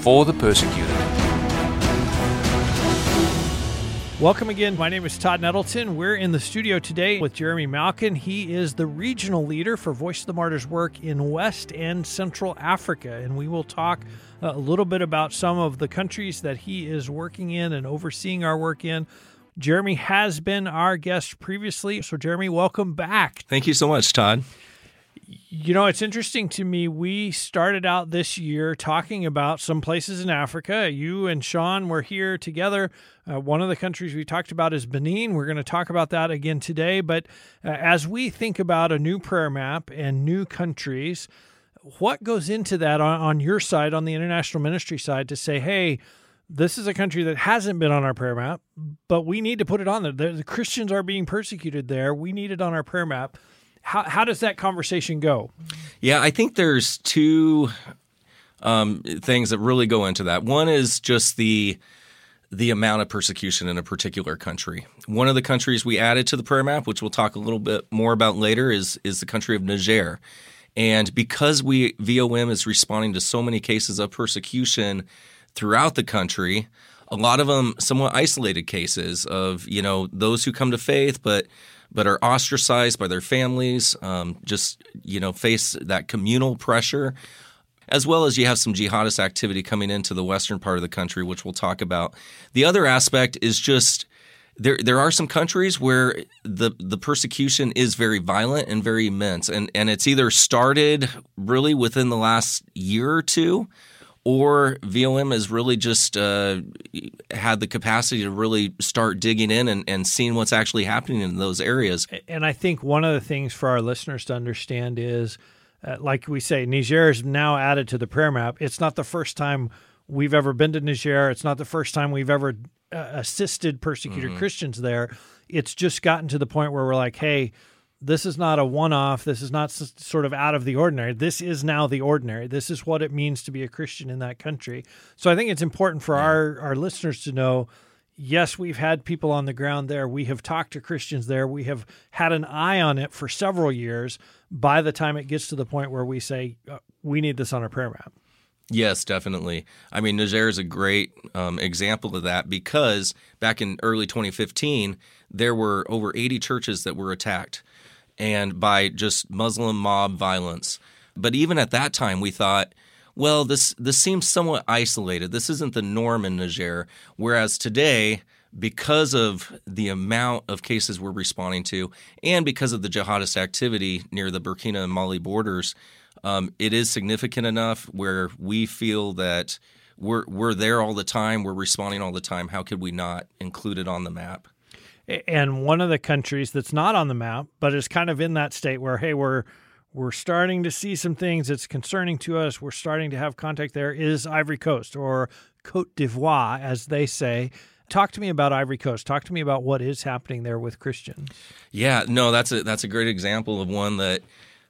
for the persecuted. Welcome again. My name is Todd Nettleton. We're in the studio today with Jeremy Malkin. He is the regional leader for Voice of the Martyrs work in West and Central Africa. And we will talk uh, a little bit about some of the countries that he is working in and overseeing our work in. Jeremy has been our guest previously. So, Jeremy, welcome back. Thank you so much, Todd. You know, it's interesting to me. We started out this year talking about some places in Africa. You and Sean were here together. Uh, one of the countries we talked about is Benin. We're going to talk about that again today. But uh, as we think about a new prayer map and new countries, what goes into that on, on your side, on the international ministry side, to say, hey, this is a country that hasn't been on our prayer map, but we need to put it on there. The, the Christians are being persecuted there. We need it on our prayer map how, how does that conversation go? Yeah, I think there's two um, things that really go into that. One is just the the amount of persecution in a particular country. One of the countries we added to the prayer map, which we'll talk a little bit more about later, is is the country of Niger. And because we VOM is responding to so many cases of persecution throughout the country, a lot of them somewhat isolated cases of you know those who come to faith, but but are ostracized by their families, um, just you know face that communal pressure, as well as you have some jihadist activity coming into the western part of the country, which we'll talk about. The other aspect is just there there are some countries where the the persecution is very violent and very immense, and and it's either started really within the last year or two or VOM has really just uh, had the capacity to really start digging in and, and seeing what's actually happening in those areas. And I think one of the things for our listeners to understand is, uh, like we say, Niger is now added to the prayer map. It's not the first time we've ever been to Niger. It's not the first time we've ever uh, assisted persecuted mm-hmm. Christians there. It's just gotten to the point where we're like, hey, this is not a one off. This is not sort of out of the ordinary. This is now the ordinary. This is what it means to be a Christian in that country. So I think it's important for yeah. our, our listeners to know yes, we've had people on the ground there. We have talked to Christians there. We have had an eye on it for several years. By the time it gets to the point where we say, uh, we need this on our prayer map. Yes, definitely. I mean, Niger is a great um, example of that because back in early 2015, there were over 80 churches that were attacked and by just Muslim mob violence. But even at that time, we thought, well, this this seems somewhat isolated. This isn't the norm in Niger. Whereas today, because of the amount of cases we're responding to, and because of the jihadist activity near the Burkina and Mali borders, um, it is significant enough where we feel that we're we're there all the time. We're responding all the time. How could we not include it on the map? And one of the countries that's not on the map, but is kind of in that state where, hey, we're we're starting to see some things that's concerning to us. We're starting to have contact there. Is Ivory Coast or Cote d'Ivoire, as they say. Talk to me about Ivory Coast. Talk to me about what is happening there with Christians. Yeah, no, that's a that's a great example of one that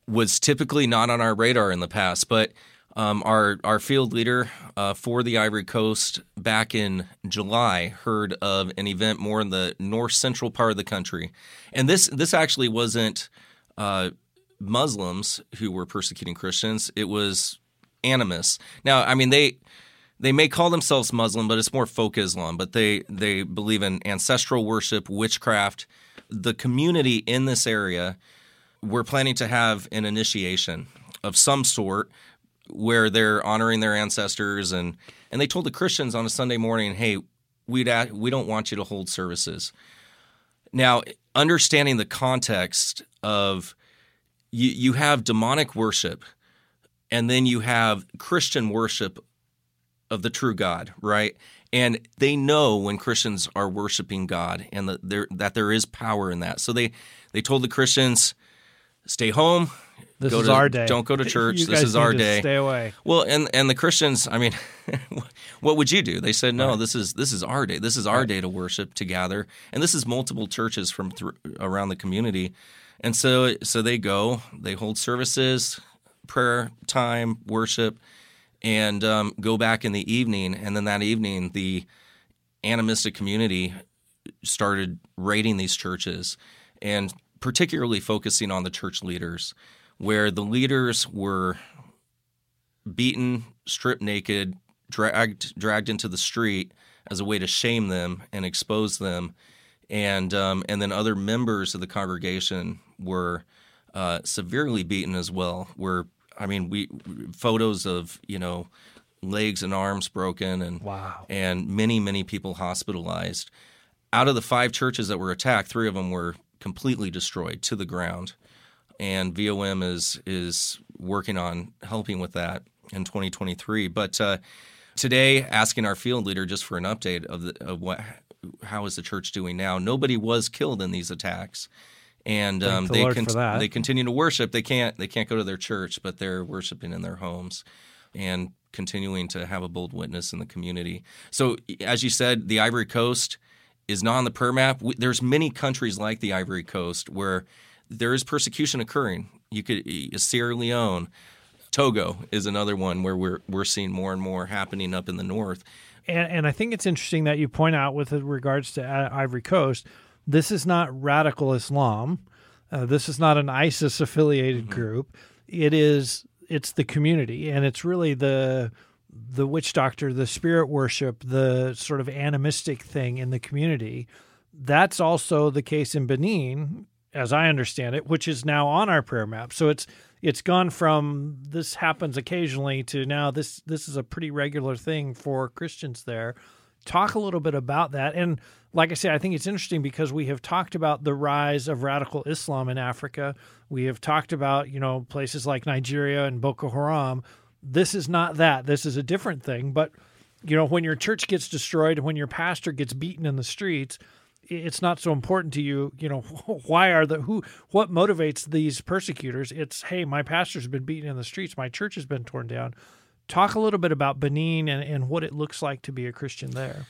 was typically not on our radar in the past, but um, our our field leader uh, for the Ivory Coast back in July heard of an event more in the north central part of the country, and this this actually wasn't uh, Muslims who were persecuting Christians. It was animists. Now, I mean they they may call themselves Muslim, but it's more folk Islam. But they they believe in ancestral worship, witchcraft. The community in this area, we're planning to have an initiation of some sort where they're honoring their ancestors and and they told the Christians on a Sunday morning, "Hey, we'd we don't want you to hold services." Now, understanding the context of you, you have demonic worship, and then you have Christian worship of the true God, right? And they know when Christians are worshiping God and that there that there is power in that. So they they told the Christians, "Stay home, This go is to, our day. Don't go to church. This is our day. Stay away. Well, and and the Christians, I mean, what would you do? They said, no, this is this is our day. This is our day to worship, to gather, and this is multiple churches from th- around the community, and so so they go, they hold services, prayer time, worship, and um, go back in the evening, and then that evening the animistic community started raiding these churches, and particularly focusing on the church leaders, where the leaders were beaten, stripped naked, dragged dragged into the street as a way to shame them and expose them, and um, and then other members of the congregation were uh, severely beaten as well. Were I mean, we photos of you know legs and arms broken and Wow. and many many people hospitalized. Out of the five churches that were attacked, three of them were completely destroyed to the ground and VOM is is working on helping with that in 2023. But uh, today, asking our field leader just for an update of the, of what how is the church doing now? Nobody was killed in these attacks, and um, the they they continue to worship. They can't they can't go to their church, but they're worshiping in their homes and continuing to have a bold witness in the community. So, as you said, the Ivory Coast is not on the prayer map. We- There's many countries like the Ivory Coast where there is persecution occurring. You could Sierra Leone, Togo is another one where we're we're seeing more and more happening up in the north. And, and I think it's interesting that you point out with regards to uh, Ivory Coast, this is not radical Islam. Uh, this is not an ISIS affiliated group. It is it's the community, and it's really the the witch doctor, the spirit worship, the sort of animistic thing in the community. That's also the case in Benin, as I understand it, which is now on our prayer map. So it's it's gone from this happens occasionally to now this this is a pretty regular thing for Christians there. Talk a little bit about that. And like I say, I think it's interesting because we have talked about the rise of radical Islam in Africa. We have talked about, you know, places like Nigeria and Boko Haram. This is not that. This is a different thing. But, you know, when your church gets destroyed, when your pastor gets beaten in the streets, it's not so important to you you know why are the who what motivates these persecutors? It's hey my pastor's been beaten in the streets. My church has been torn down. Talk a little bit about benin and, and what it looks like to be a christian there.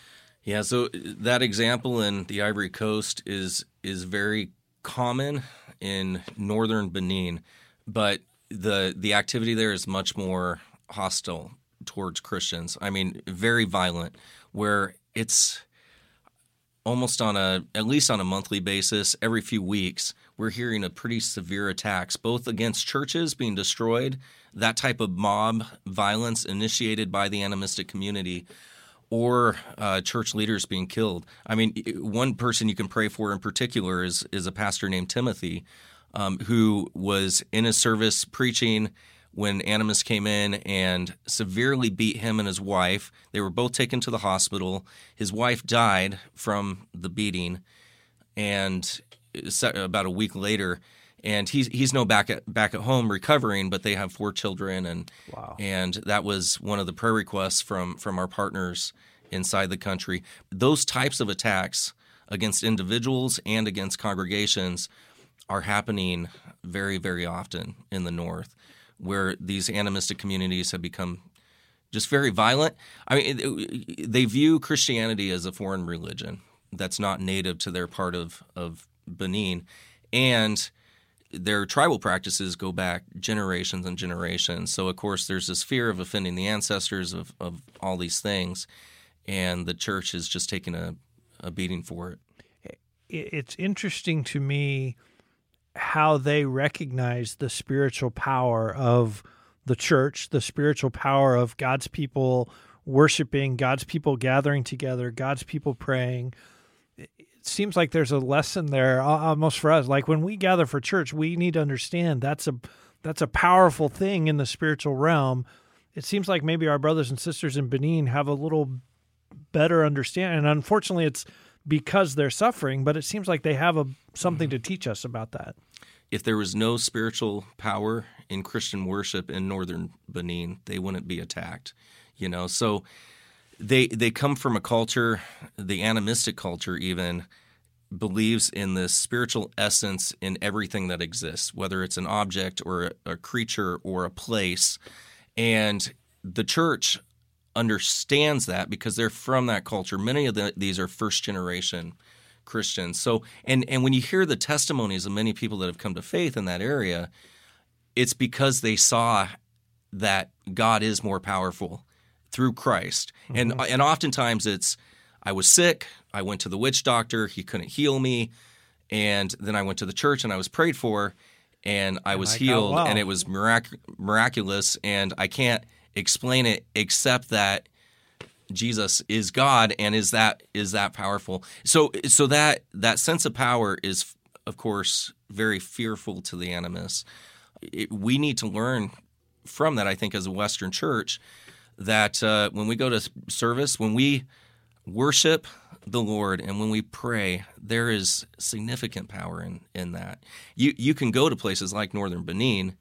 Yeah, so uh, that example in the Ivory Coast is is very common in northern Benin, but the the activity there is much more hostile towards Christians. I mean, very violent, where it's almost on a at least on a monthly basis, every few weeks, we're hearing of pretty severe attacks, both against churches being destroyed, that type of mob violence initiated by the animistic community, or uh, church leaders being killed. I mean, one person you can pray for in particular is is a pastor named Timothy, um, who was in his service preaching when Animus came in and severely beat him and his wife. They were both taken to the hospital. His wife died from the beating, and about a week later. And he's he's no back at back at home recovering, but they have four children, and Wow. and that was one of the prayer requests from from our partners inside the country. Those types of attacks against individuals and against congregations are happening very very often in the north, where these animistic communities have become just very violent. I mean, they view Christianity as a foreign religion that's not native to their part of of Benin, and their tribal practices go back generations and generations. So, of course, there's this fear of offending the ancestors of, of all these things, and the church is just taking a, a beating for it- it's interesting to me how they recognize the spiritual power of the church, the spiritual power of God's people worshiping, God's people gathering together, God's people praying. It seems like there's a lesson there almost for us. Like when we gather for church, we need to understand that's a that's a powerful thing in the spiritual realm. It seems like maybe our brothers and sisters in Benin have a little better understanding. And unfortunately, it's because they're suffering, but it seems like they have a something mm-hmm. to teach us about that. If there was no spiritual power in Christian worship in northern Benin, they wouldn't be attacked. You know, so they they come from a culture, the animistic culture even believes in this spiritual essence in everything that exists, whether it's an object or a, creature or a place. And the church understands that because they're from that culture. Many of the, these are first generation Christians. So, and and when you hear the testimonies of many people that have come to faith in that area, it's because they saw that God is more powerful through Christ. Mm-hmm. And and oftentimes it's I was sick, I went to the witch doctor, he couldn't heal me, and then I went to the church and I was prayed for and I was healed well. and it was mirac- miraculous and I can't explain it except that Jesus is God and is that is that powerful. So so that that sense of power is of course very fearful to the animus. It, we need to learn from that I think as a western church that uh, when we go to service, when we worship the Lord and when we pray, there is significant power in, in that. You you can go to places like Northern Benin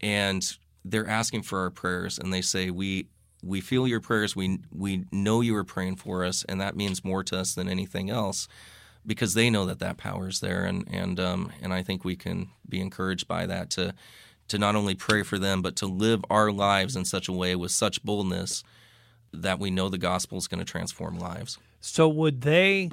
and they're asking for our prayers and they say we we feel your prayers we we know you are praying for us and that means more to us than anything else because they know that that power is there and and um, and I think we can be encouraged by that to to not only pray for them but to live our lives in such a way with such boldness that we know the gospel is going to transform lives. So would they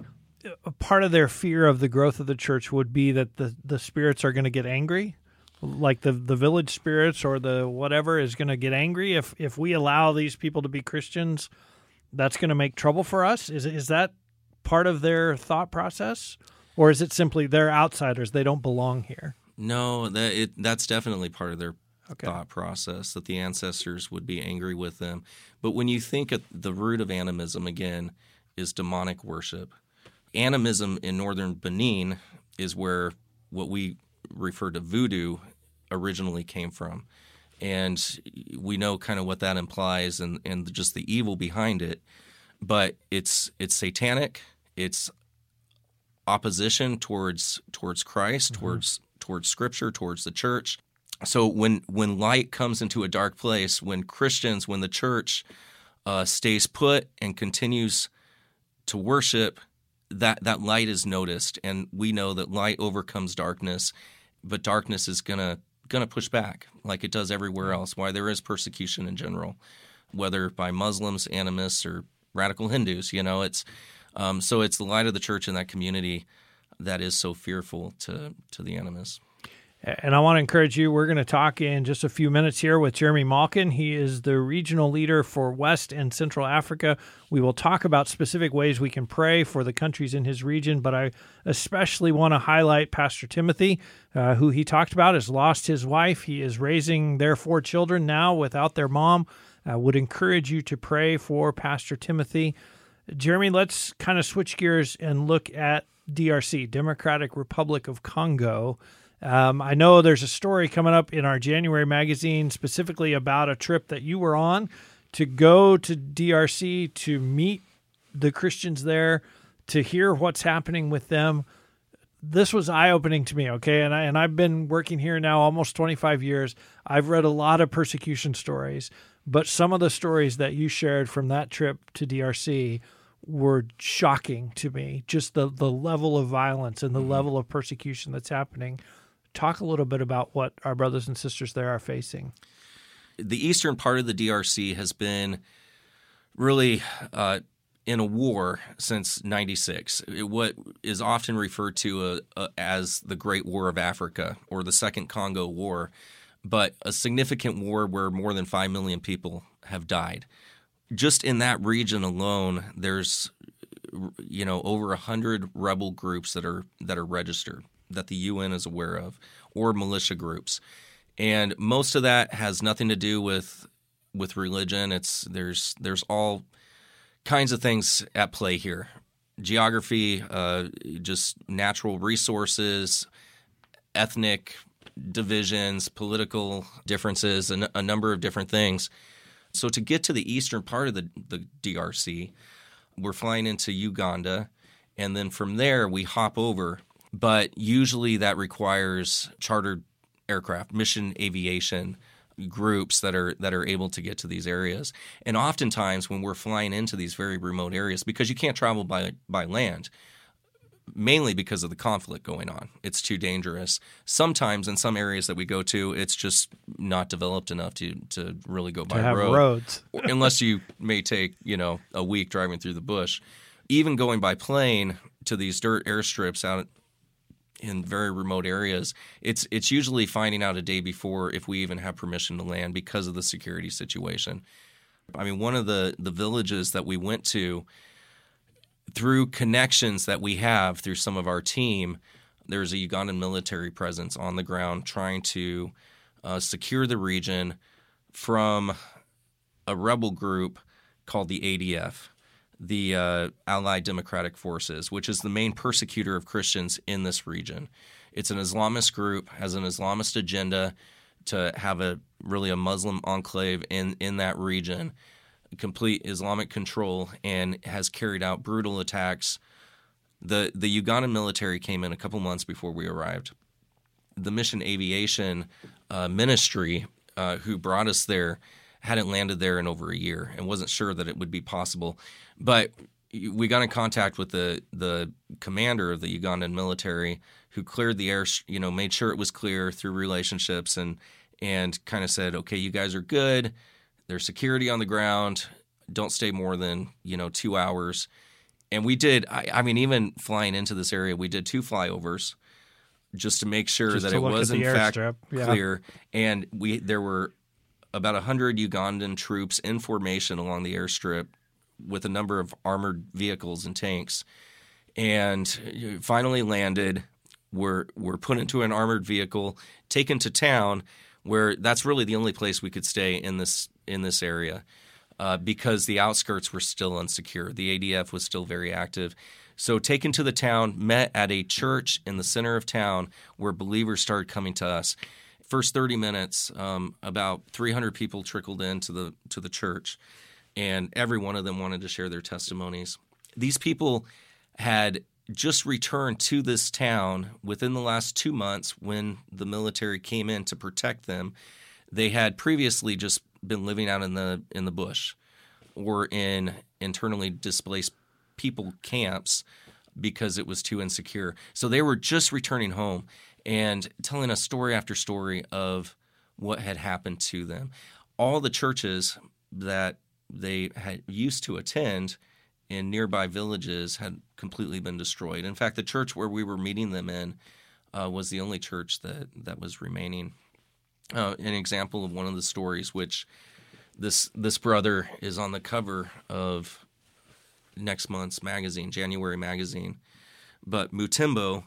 part of their fear of the growth of the church would be that the the spirits are going to get angry? Like the the village spirits or the whatever is going to get angry. If if we allow these people to be Christians that's going to make trouble for us. Is is that part of their thought process? Or is it simply they're outsiders? They don't belong here? No that it, that's definitely part of their okay. thought process that the ancestors would be angry with them. But when you think at the root of animism again is demonic worship. Animism in northern benin is where what we refer to voodoo originally came from. And we know kind of what that implies and, and just the evil behind it. But it's it's satanic. It's opposition towards towards Christ, mm-hmm. towards towards Scripture, towards the church. So when when light comes into a dark place, when Christians, when the church uh, stays put and continues to worship, that that light is noticed, and we know that light overcomes darkness, but darkness is gonna gonna push back like it does everywhere else. Why there is persecution in general, whether by Muslims, animists, or radical Hindus. You know, it's um, so it's the light of the church in that community that is so fearful to to the animus. And I want to encourage you, we're going to talk in just a few minutes here with Jeremy Malkin. He is the regional leader for West and Central Africa. We will talk about specific ways we can pray for the countries in his region, but I especially want to highlight Pastor Timothy, uh, who he talked about has lost his wife. He is raising their four children now without their mom. I would encourage you to pray for Pastor Timothy. Jeremy, let's kind of switch gears and look at DRC, Democratic Republic of Congo. Um, I know there's a story coming up in our January magazine specifically about a trip that you were on to go to DRC to meet the Christians there, to hear what's happening with them. This was eye opening to me, okay? And I and I've been working here now almost 25 years. I've read a lot of persecution stories, but some of the stories that you shared from that trip to DRC were shocking to me. Just the the level of violence and the mm-hmm. level of persecution that's happening talk a little bit about what our brothers and sisters there are facing. The eastern part of the DRC has been really uh, in a war since 96. what is often referred to uh, uh, as the Great War of Africa or the Second Congo War, but a significant war where more than 5 million people have died. Just in that region alone, there's you know over 100 rebel groups that are that are registered that the UN is aware of or militia groups. And most of that has nothing to do with with religion. It's there's there's all kinds of things at play here. Geography, uh, just natural resources, ethnic divisions, political differences, and a number of different things. So to get to the eastern part of the, the DRC, we're flying into Uganda, and then from there we hop over but usually that requires chartered aircraft, mission aviation groups that are that are able to get to these areas. And oftentimes when we're flying into these very remote areas because you can't travel by by land, mainly because of the conflict going on. It's too dangerous. Sometimes in some areas that we go to, it's just not developed enough to to really go by to have road, roads. unless you may take you know a week driving through the bush. Even going by plane to these dirt airstrips out in very remote areas, it's it's usually finding out a day before if we even have permission to land because of the security situation. I mean, one of the the villages that we went to through connections that we have through some of our team, there's a Ugandan military presence on the ground trying to uh, secure the region from a rebel group called the ADF, the uh, Allied Democratic Forces, which is the main persecutor of Christians in this region. It's an Islamist group, has an Islamist agenda to have a really a Muslim enclave in, in that region complete Islamic control and has carried out brutal attacks. The the Ugandan military came in a couple months before we arrived. The Mission Aviation uh, Ministry, uh, who brought us there, hadn't landed there in over a year and wasn't sure that it would be possible. But we got in contact with the the commander of the Ugandan military, who cleared the air. You know, made sure it was clear through relationships and and kind of said, okay, you guys are good there's security on the ground. Don't stay more than you know two hours. And we did. I, I mean, even flying into this area, we did two flyovers just to make sure Just that it was in fact. Yeah. clear. And we there were about hundred Ugandan troops in formation along the airstrip with a number of armored vehicles and tanks. And finally landed. Were were put into an armored vehicle, taken to town, where that's really the only place we could stay in this in this area uh, because the outskirts were still unsecure. The ADF was still very active. So, taken to the town, met at a church in the center of town where believers started coming to us. First 30 minutes, um, about 300 people trickled into the to the church, and every one of them wanted to share their testimonies. These people had just returned to this town within the last two months when the military came in to protect them. They had previously just been living out in the in the bush or in internally displaced people camps because it was too insecure. So they were just returning home and telling us story after story of what had happened to them. All the churches that they had used to attend in nearby villages had completely been destroyed. In fact, the church where we were meeting them in uh, was the only church that that was remaining uh, an example of one of the stories, which this this brother is on the cover of next month's magazine, January magazine. But Mutimbo,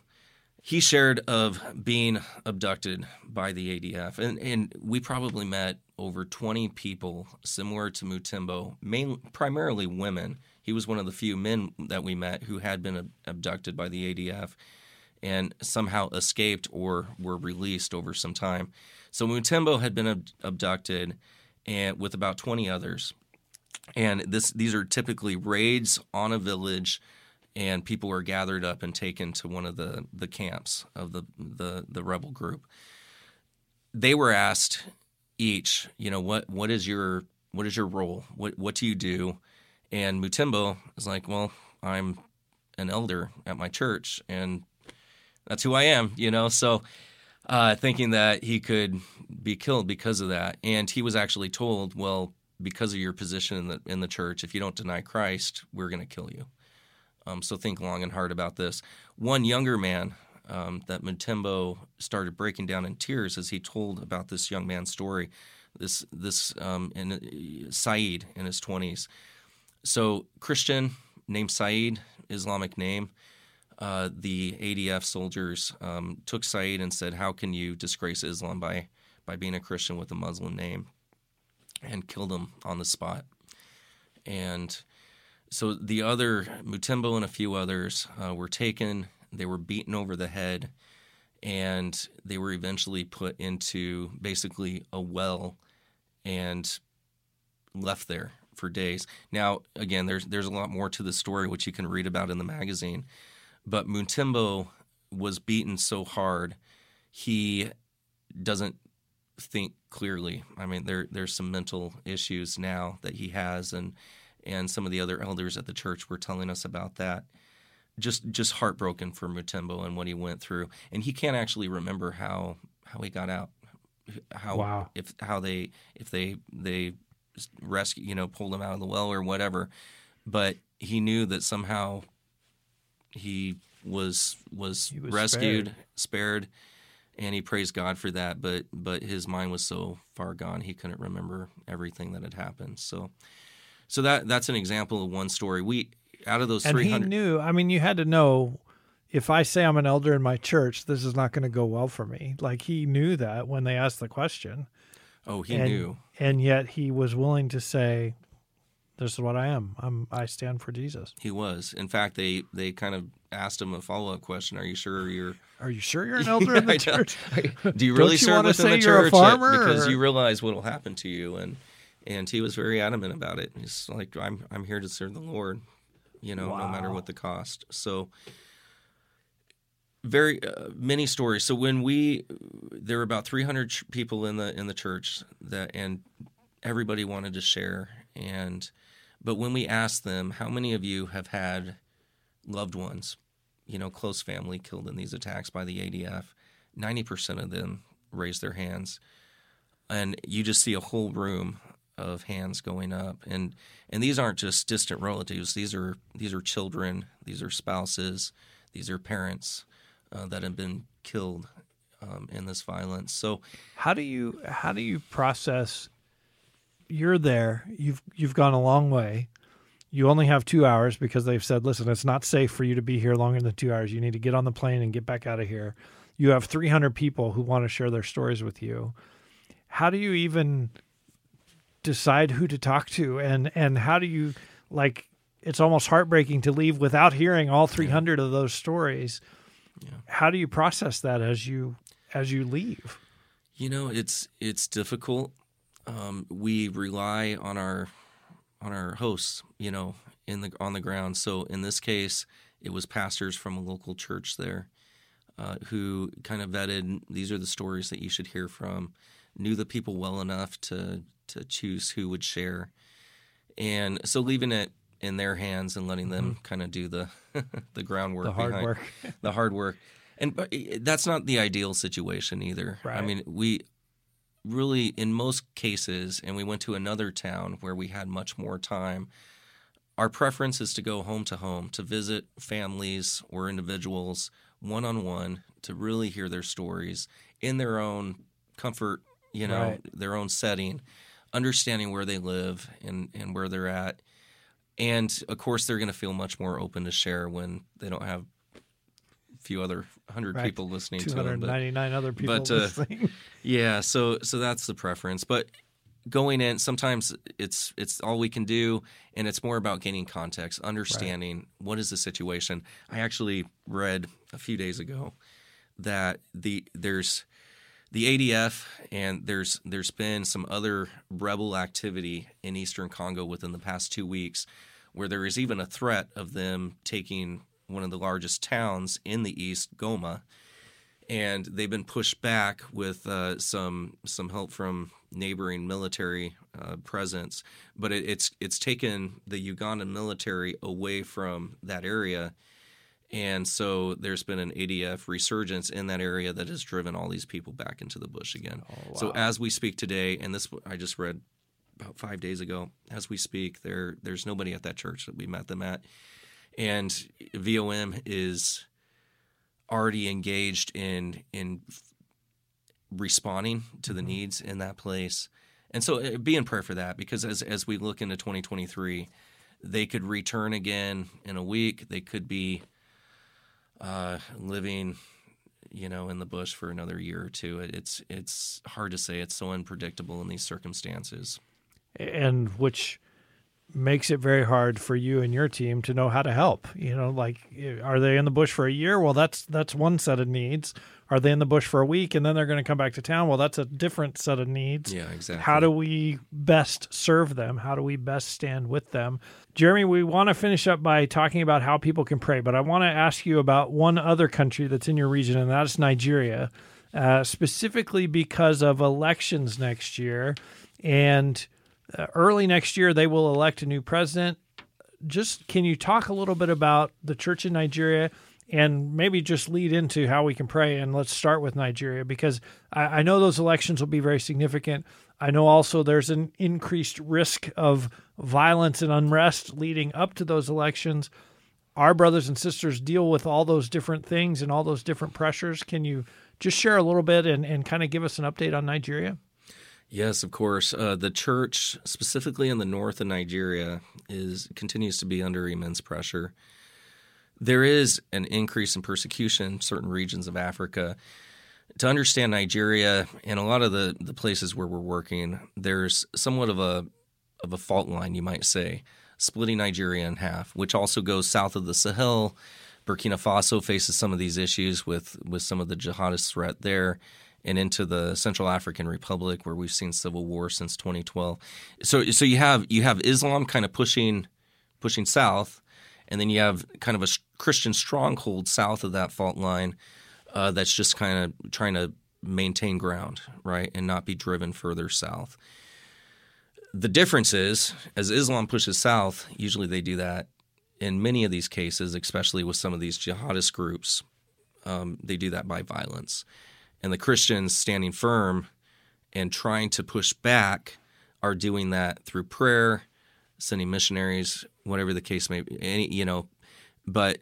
he shared of being abducted by the ADF, and and we probably met over 20 people similar to Mutimbo, main, primarily women. He was one of the few men that we met who had been abducted by the ADF and somehow escaped or were released over some time. So Mutembo had been ab- abducted, and with about 20 others. And this these are typically raids on a village, and people are gathered up and taken to one of the, the camps of the, the the rebel group. They were asked each, you know, what what is your what is your role? What what do you do? And Mutimbo is like, well, I'm an elder at my church, and that's who I am, you know. So uh, thinking that he could be killed because of that. And he was actually told, well, because of your position in the in the church, if you don't deny Christ, we're going to kill you. Um, so think long and hard about this. One younger man um, that Mutembo started breaking down in tears as he told about this young man's story. This this um, in, uh, Saeed in his twenties. So Christian named Saeed, Islamic name uh, the ADF soldiers um, took Saeed and said, "How can you disgrace Islam by by being a Christian with a Muslim name?" and killed him on the spot. And so the other Mutembo and a few others uh, were taken. They were beaten over the head, and they were eventually put into basically a well and left there for days. Now, again, there's there's a lot more to the story which you can read about in the magazine. But Mutimbo was beaten so hard, he doesn't think clearly. I mean, there there's some mental issues now that he has, and and some of the other elders at the church were telling us about that. Just just heartbroken for Mutembo and what he went through, and he can't actually remember how how he got out, how Wow. if how they if they they rescue you know pulled him out of the well or whatever, but he knew that somehow he was was, He was rescued, spared. and he praised God for that. But but his mind was so far gone he couldn't remember everything that had happened. So so that that's an example of one story. We out of those And three he knew. I mean, you had to know. If I say I'm an elder in my church, this is not going to go well for me. Like he knew that when they asked the question. Oh, he and, knew. and yet he was willing to say, "This is what I am. I'm. I stand for Jesus." He was. In fact, they they kind of asked him a follow up question. Are you sure you're? Are you sure you're an elder in the church? Do you really you serve within say the you're a church? because or- you realize what will happen to you, and and he was very adamant about it. He's like, I'm I'm here to serve the Lord, you know, no matter what the cost. So very uh, many stories. So when we there were about 300 ch- people in the in the church that and everybody wanted to share and but when we asked them how many of you have had loved ones, you know, close family killed in these attacks by the ADF, 90% of them raised their hands. And you just see a whole room of hands going up and and these aren't just distant relatives these are these are children these are spouses these are parents uh, that have been killed um, in this violence so How do you how do you process you're there, you've you've gone a long way. You only have 2 hours because they've said, "Listen, it's not safe for you to be here longer than 2 hours. You need to get on the plane and get back out of here." You have 300 people who want to share their stories with you. How do you even decide who to talk to and and how do you like it's almost heartbreaking to leave without hearing all 300 of those stories. How do you process that as you as you leave? You know, it's it's difficult. Um, we rely on our on our hosts, you know, in the on the ground. So in this case, it was pastors from a local church there uh, who kind of vetted. These are the stories that you should hear from. Knew the people well enough to to choose who would share, and so leaving it in their hands and letting them kind of do the the groundwork, Mm-hmm. The hard behind- work. the hard work. And but that's not the ideal situation either. I mean, we really, in most cases, and we went to another town where we had much more time. Our preference is to go home to home to visit families or individuals one on one to really hear their stories in their own comfort, you know, Right. their own setting, understanding where they live and, and where they're at. And of course, they're going to feel much more open to share when they don't have a few other hundred Right. people listening to them. But 299 other people but, uh, listening. yeah, so so that's the preference. But going in, sometimes it's it's all we can do, and it's more about gaining context, understanding what is the situation. I actually read a few days ago that the there's the ADF and there's there's been some other rebel activity in eastern Congo within the past two weeks, where there is even a threat of them taking one of the largest towns in the east, Goma, and they've been pushed back with uh, some some help from neighboring military uh, presence. But it, it's it's taken the Ugandan military away from that area, and so there's been an ADF resurgence in that area that has driven all these people back into the bush again. So as we speak today, and this I just read about five days ago, as we speak, there there's nobody at that church that we met them at, and VOM is already engaged in in responding to the needs in that place. And so uh, be in prayer for that because as as we look into 2023, they could return again in a week. They could be uh, living, you know, in the bush for another year or two. It, it's it's hard to say. It's so unpredictable in these circumstances. and which makes it very hard for you and your team to know how to help. You know, like are they in the bush for a year? Well, that's that's one set of needs. Are they in the bush for a week and then they're going to come back to town? Well, that's a different set of needs. Yeah, exactly. How do we best serve them? How do we best stand with them? Jeremy, we want to finish up by talking about how people can pray, but I want to ask you about one other country that's in your region, and that is Nigeria, uh, specifically because of elections next year. And uh, early next year, they will elect a new president. just can you talk a little bit about the church in Nigeria and maybe just lead into how we can pray? And let's start with Nigeria because I, I know those elections will be very significant. I know also there's an increased risk of violence and unrest leading up to those elections. Our brothers and sisters deal with all those different things and all those different pressures. Can you just share a little bit and, and kind of give us an update on Nigeria? Yes, of course. Uh, the church, specifically in the north of Nigeria, is continues to be under immense pressure. There is an increase in persecution in certain regions of Africa. To understand Nigeria and a lot of the, the places where we're working, there's somewhat of a of a fault line, you might say, splitting Nigeria in half, which also goes south of the Sahel. Burkina Faso faces some of these issues with with some of the jihadist threat there and into the Central African Republic, where we've seen civil war since 2012. So, so you have you have Islam kind of pushing pushing south, and then you have kind of a Christian stronghold south of that fault line uh, that's just kind of trying to maintain ground, right, and not be driven further south. The difference is, as Islam pushes south, usually they do that in many of these cases, especially with some of these jihadist groups. Um, they do that by violence and the Christians standing firm and trying to push back are doing that through prayer, sending missionaries, whatever the case may be. Any, you know, but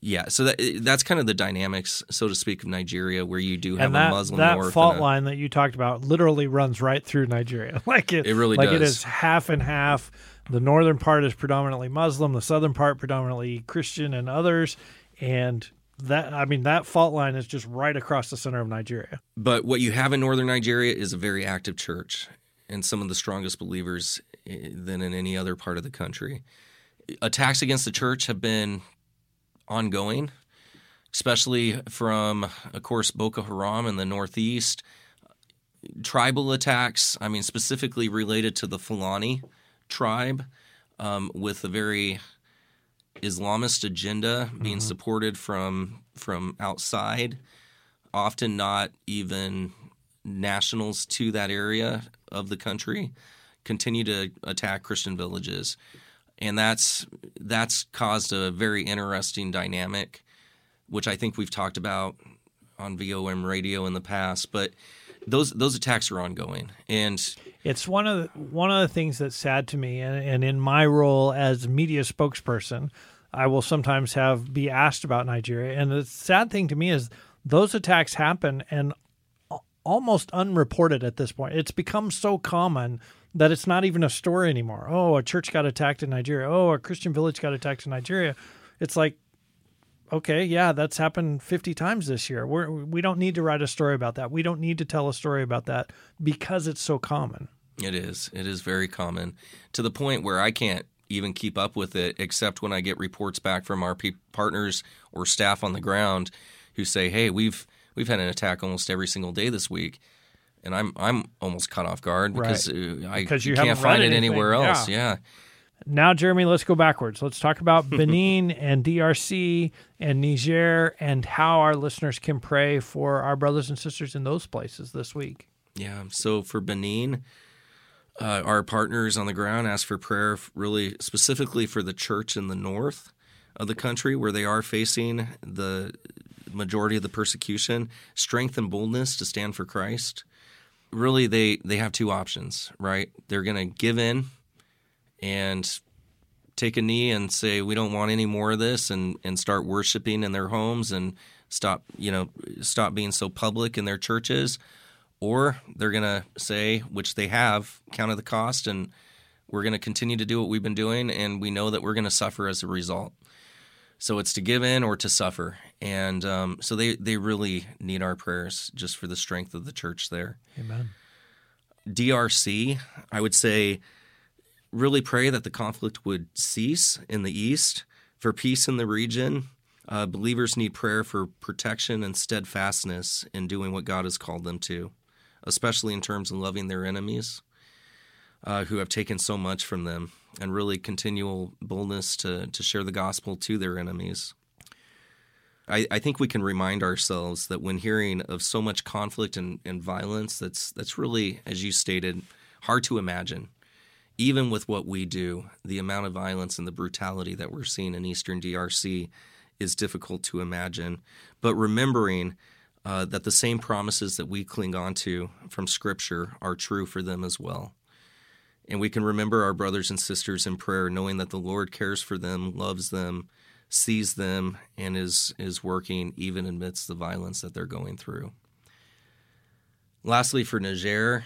yeah, so that that's kind of the dynamics, so to speak, of Nigeria, where you do have that, a Muslim that fault a, line that you talked about literally runs right through Nigeria. like it, it really like does. it is half and half. The northern part is predominantly Muslim, the southern part predominantly Christian and others, and that I mean that fault line is just right across the center of Nigeria. But what you have in northern Nigeria is a very active church and some of the strongest believers eh, than in any other part of the country. Attacks against the church have been ongoing, especially from, of course, Boko Haram in the northeast. Tribal attacks, I mean, specifically related to the Fulani tribe, um, with a very Islamist agenda being mm-hmm. supported from from outside, often not even nationals to that area of the country, continue to attack Christian villages, and that's that's caused a very interesting dynamic, which I think we've talked about on VOM radio in the past, but those those attacks are ongoing. And it's one of the, one of the things that's sad to me and, and in my role as media spokesperson I will sometimes have be asked about Nigeria. And the sad thing to me is those attacks happen and almost unreported at this point it's become so common that it's not even a story anymore oh a church got attacked in Nigeria oh a Christian village got attacked in Nigeria it's like okay, yeah, that's happened 50 times this year. We're, we don't need to write a story about that. We don't need to tell a story about that because it's so common. It is. It is very common to the point where I can't even keep up with it except when I get reports back from our partners or staff on the ground who say, "Hey, we've we've had an attack almost every single day this week." And I'm I'm almost caught off guard because right. Uh, I because you can't find it anywhere else. yeah. yeah. Now, Jeremy, let's go backwards. Let's talk about Benin and DRC and Niger and how our listeners can pray for our brothers and sisters in those places this week. Yeah. So for Benin, uh, our partners on the ground ask for prayer, really specifically for the church in the north of the country where they are facing the majority of the persecution, strength and boldness to stand for Christ. Really, they, they have two options, right? They're going to give in and take a knee and say we don't want any more of this and and start worshiping in their homes and stop you know stop being so public in their churches or they're going to say which they have counted the cost and we're going to continue to do what we've been doing and we know that we're going to suffer as a result so it's to give in or to suffer. And um, so they they really need our prayers just for the strength of the church there. Amen. Drc i would say really pray that the conflict would cease in the east, for peace in the region. Uh, believers need prayer for protection and steadfastness in doing what God has called them to, especially in terms of loving their enemies uh, who have taken so much from them, and really continual boldness to, to share the gospel to their enemies. I, I, think we can remind ourselves that when hearing of so much conflict and, and violence, that's that's really, as you stated, hard to imagine even with what we do, the amount of violence and the brutality that we're seeing in Eastern DRC is difficult to imagine. But remembering uh, that the same promises that we cling on to from Scripture are true for them as well. And we can remember our brothers and sisters in prayer, knowing that the Lord cares for them, loves them, sees them, and is, is working even amidst the violence that they're going through. Lastly, for Niger,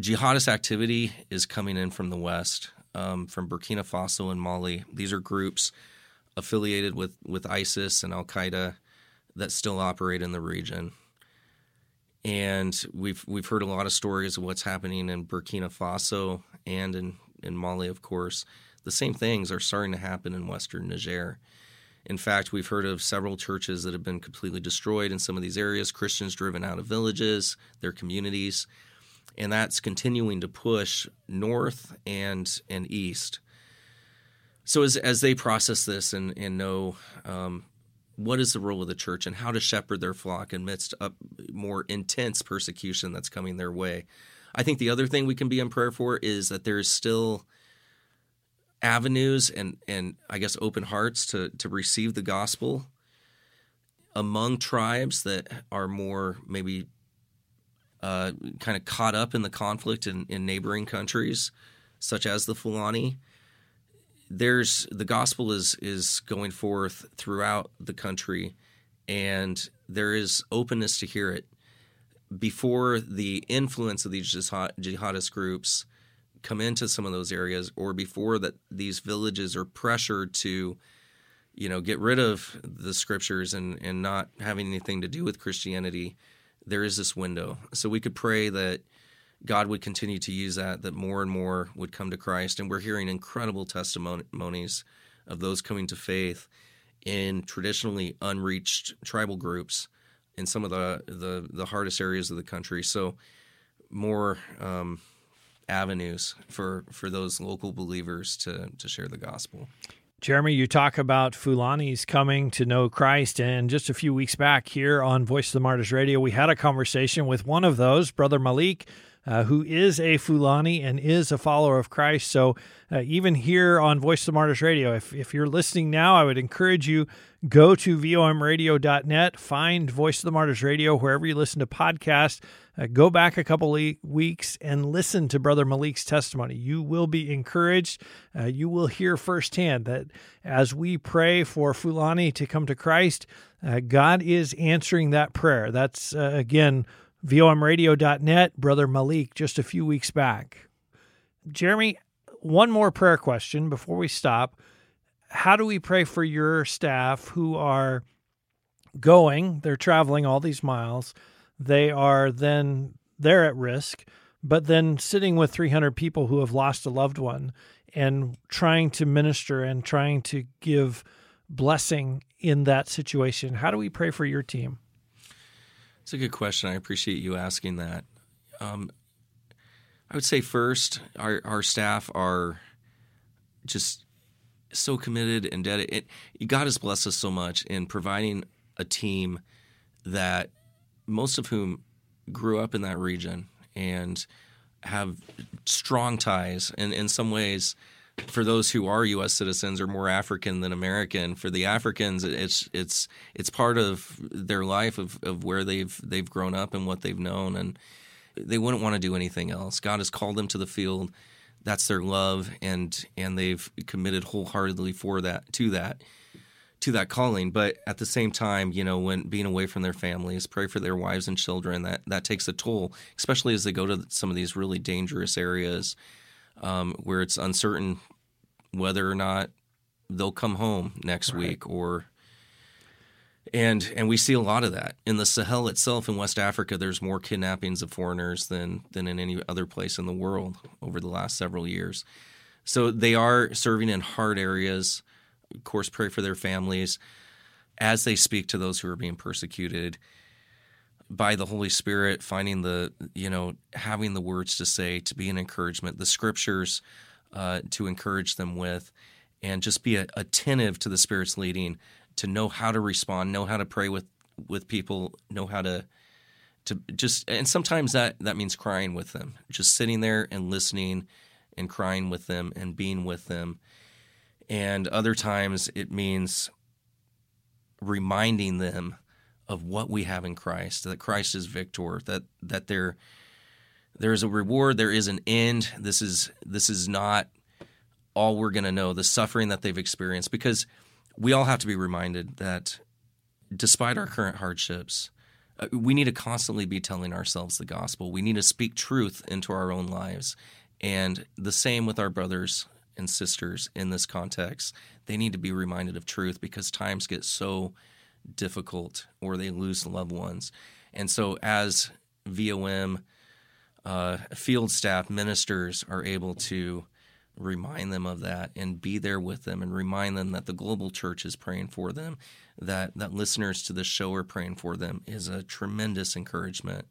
jihadist activity is coming in from the west, um, from Burkina Faso and Mali. These are groups affiliated with, with ISIS and Al Qaeda that still operate in the region. And we've we've heard a lot of stories of what's happening in Burkina Faso and in, in Mali, of course. The same things are starting to happen in western Niger. In fact, we've heard of several churches that have been completely destroyed in some of these areas, Christians driven out of villages, their communities and that's continuing to push north and and east. So as as they process this and and know um, what is the role of the church and how to shepherd their flock amidst a more intense persecution that's coming their way, I think the other thing we can be in prayer for is that there's still avenues and and I guess open hearts to to receive the gospel among tribes that are more maybe uh, kind of caught up in the conflict in, in neighboring countries, such as the Fulani. There's the gospel is is going forth throughout the country, and there is openness to hear it. Before the influence of these jihadist groups come into some of those areas, or before that these villages are pressured to, you know, get rid of the scriptures and and not having anything to do with Christianity, there is this window. So we could pray that God would continue to use that, that more and more would come to Christ. And we're hearing incredible testimonies of those coming to faith in traditionally unreached tribal groups in some of the, the, the hardest areas of the country. So more um, avenues for, for those local believers to, to share the gospel. Jeremy, you talk about Fulanis coming to know Christ, and just a few weeks back here on Voice of the Martyrs Radio, we had a conversation with one of those, Brother Malik, uh, who is a Fulani and is a follower of Christ. So, uh, even here on Voice of the Martyrs Radio, if, if you're listening now, I would encourage you go to vomradio.net, find Voice of the Martyrs Radio wherever you listen to podcasts. Uh, go back a couple weeks and listen to Brother Malik's testimony. You will be encouraged. Uh, you will hear firsthand that as we pray for Fulani to come to Christ, uh, God is answering that prayer. That's, uh, again, vomradio.net, Brother Malik, just a few weeks back. Jeremy, one more prayer question before we stop. How do we pray for your staff who are going, they're traveling all these miles, they are then they're at risk, but then sitting with 300 people who have lost a loved one and trying to minister and trying to give blessing in that situation. How do we pray for your team? It's a good question. I appreciate you asking that. Um, I would say first, our our staff are just so committed and dedicated. God has blessed us so much in providing a team that most of whom grew up in that region and have strong ties and in some ways for those who are U.S. citizens are more African than American. For the Africans, it's it's it's part of their life of, of where they've they've grown up and what they've known, and they wouldn't want to do anything else. God has called them to the field. That's their love, and and they've committed wholeheartedly for that to that to that calling. But at the same time, you know, when being away from their families, pray for their wives and children. That that takes a toll, especially as they go to some of these really dangerous areas um, where it's uncertain whether or not they'll come home next right. week or and and we see a lot of that in the Sahel itself in West Africa. There's more kidnappings of foreigners than than in any other place in the world over the last several years. So they are serving in hard areas. Of course, pray for their families as they speak to those who are being persecuted by the Holy Spirit, finding the, you know, having the words to say, to be an encouragement, the scriptures uh, to encourage them with, and just be attentive to the Spirit's leading, to know how to respond, know how to pray with, with people, know how to to just and sometimes that that means crying with them just sitting there and listening and crying with them and being with them. And other times it means reminding them of what we have in Christ, that Christ is victor, that that there there is a reward, there is an end. This is this is not all we're going to know, the suffering that they've experienced because we all have to be reminded that despite our current hardships, uh, we need to constantly be telling ourselves the gospel. We need to speak truth into our own lives. And the same with our brothers and sisters in this context. They need to be reminded of truth because times get so difficult or they lose loved ones. And so, as VOM uh, field staff ministers are able to remind them of that and be there with them and remind them that the global church is praying for them, that, that listeners to the show are praying for them is a tremendous encouragement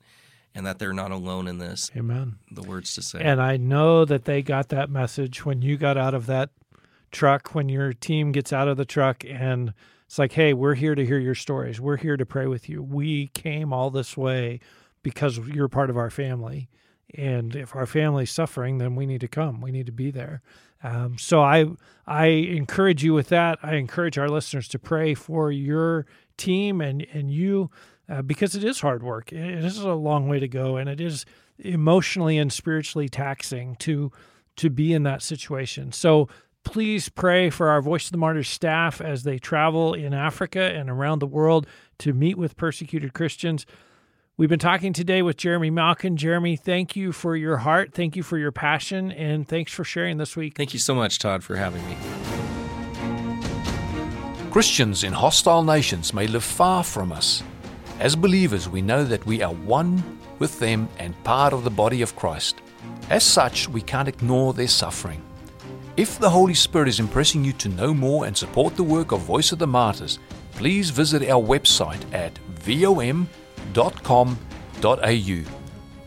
and that they're not alone in this. Amen. The words to say. And I know that they got that message when you got out of that truck, when your team gets out of the truck and it's like, hey, we're here to hear your stories. We're here to pray with you. We came all this way because you're part of our family. And if our family's suffering, then we need to come. We need to be there. Um, so I I encourage you with that. I encourage our listeners to pray for your team and and you uh, because it is hard work. It is a long way to go, and it is emotionally and spiritually taxing to to be in that situation. So please pray for our Voice of the Martyrs staff as they travel in Africa and around the world to meet with persecuted Christians. We've been talking today with Jeremy Malkin. Jeremy, thank you for your heart. Thank you for your passion. And thanks for sharing this week. Thank you so much, Todd, for having me. Christians in hostile nations may live far from us. As believers, we know that we are one with them and part of the body of Christ. As such, we can't ignore their suffering. If the Holy Spirit is impressing you to know more and support the work of Voice of the Martyrs, please visit our website at vom.com.au.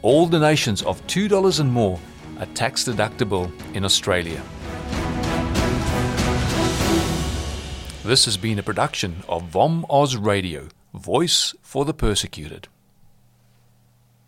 All donations of $2 and more are tax deductible in Australia. This has been a production of VOM Oz Radio, Voice for the Persecuted.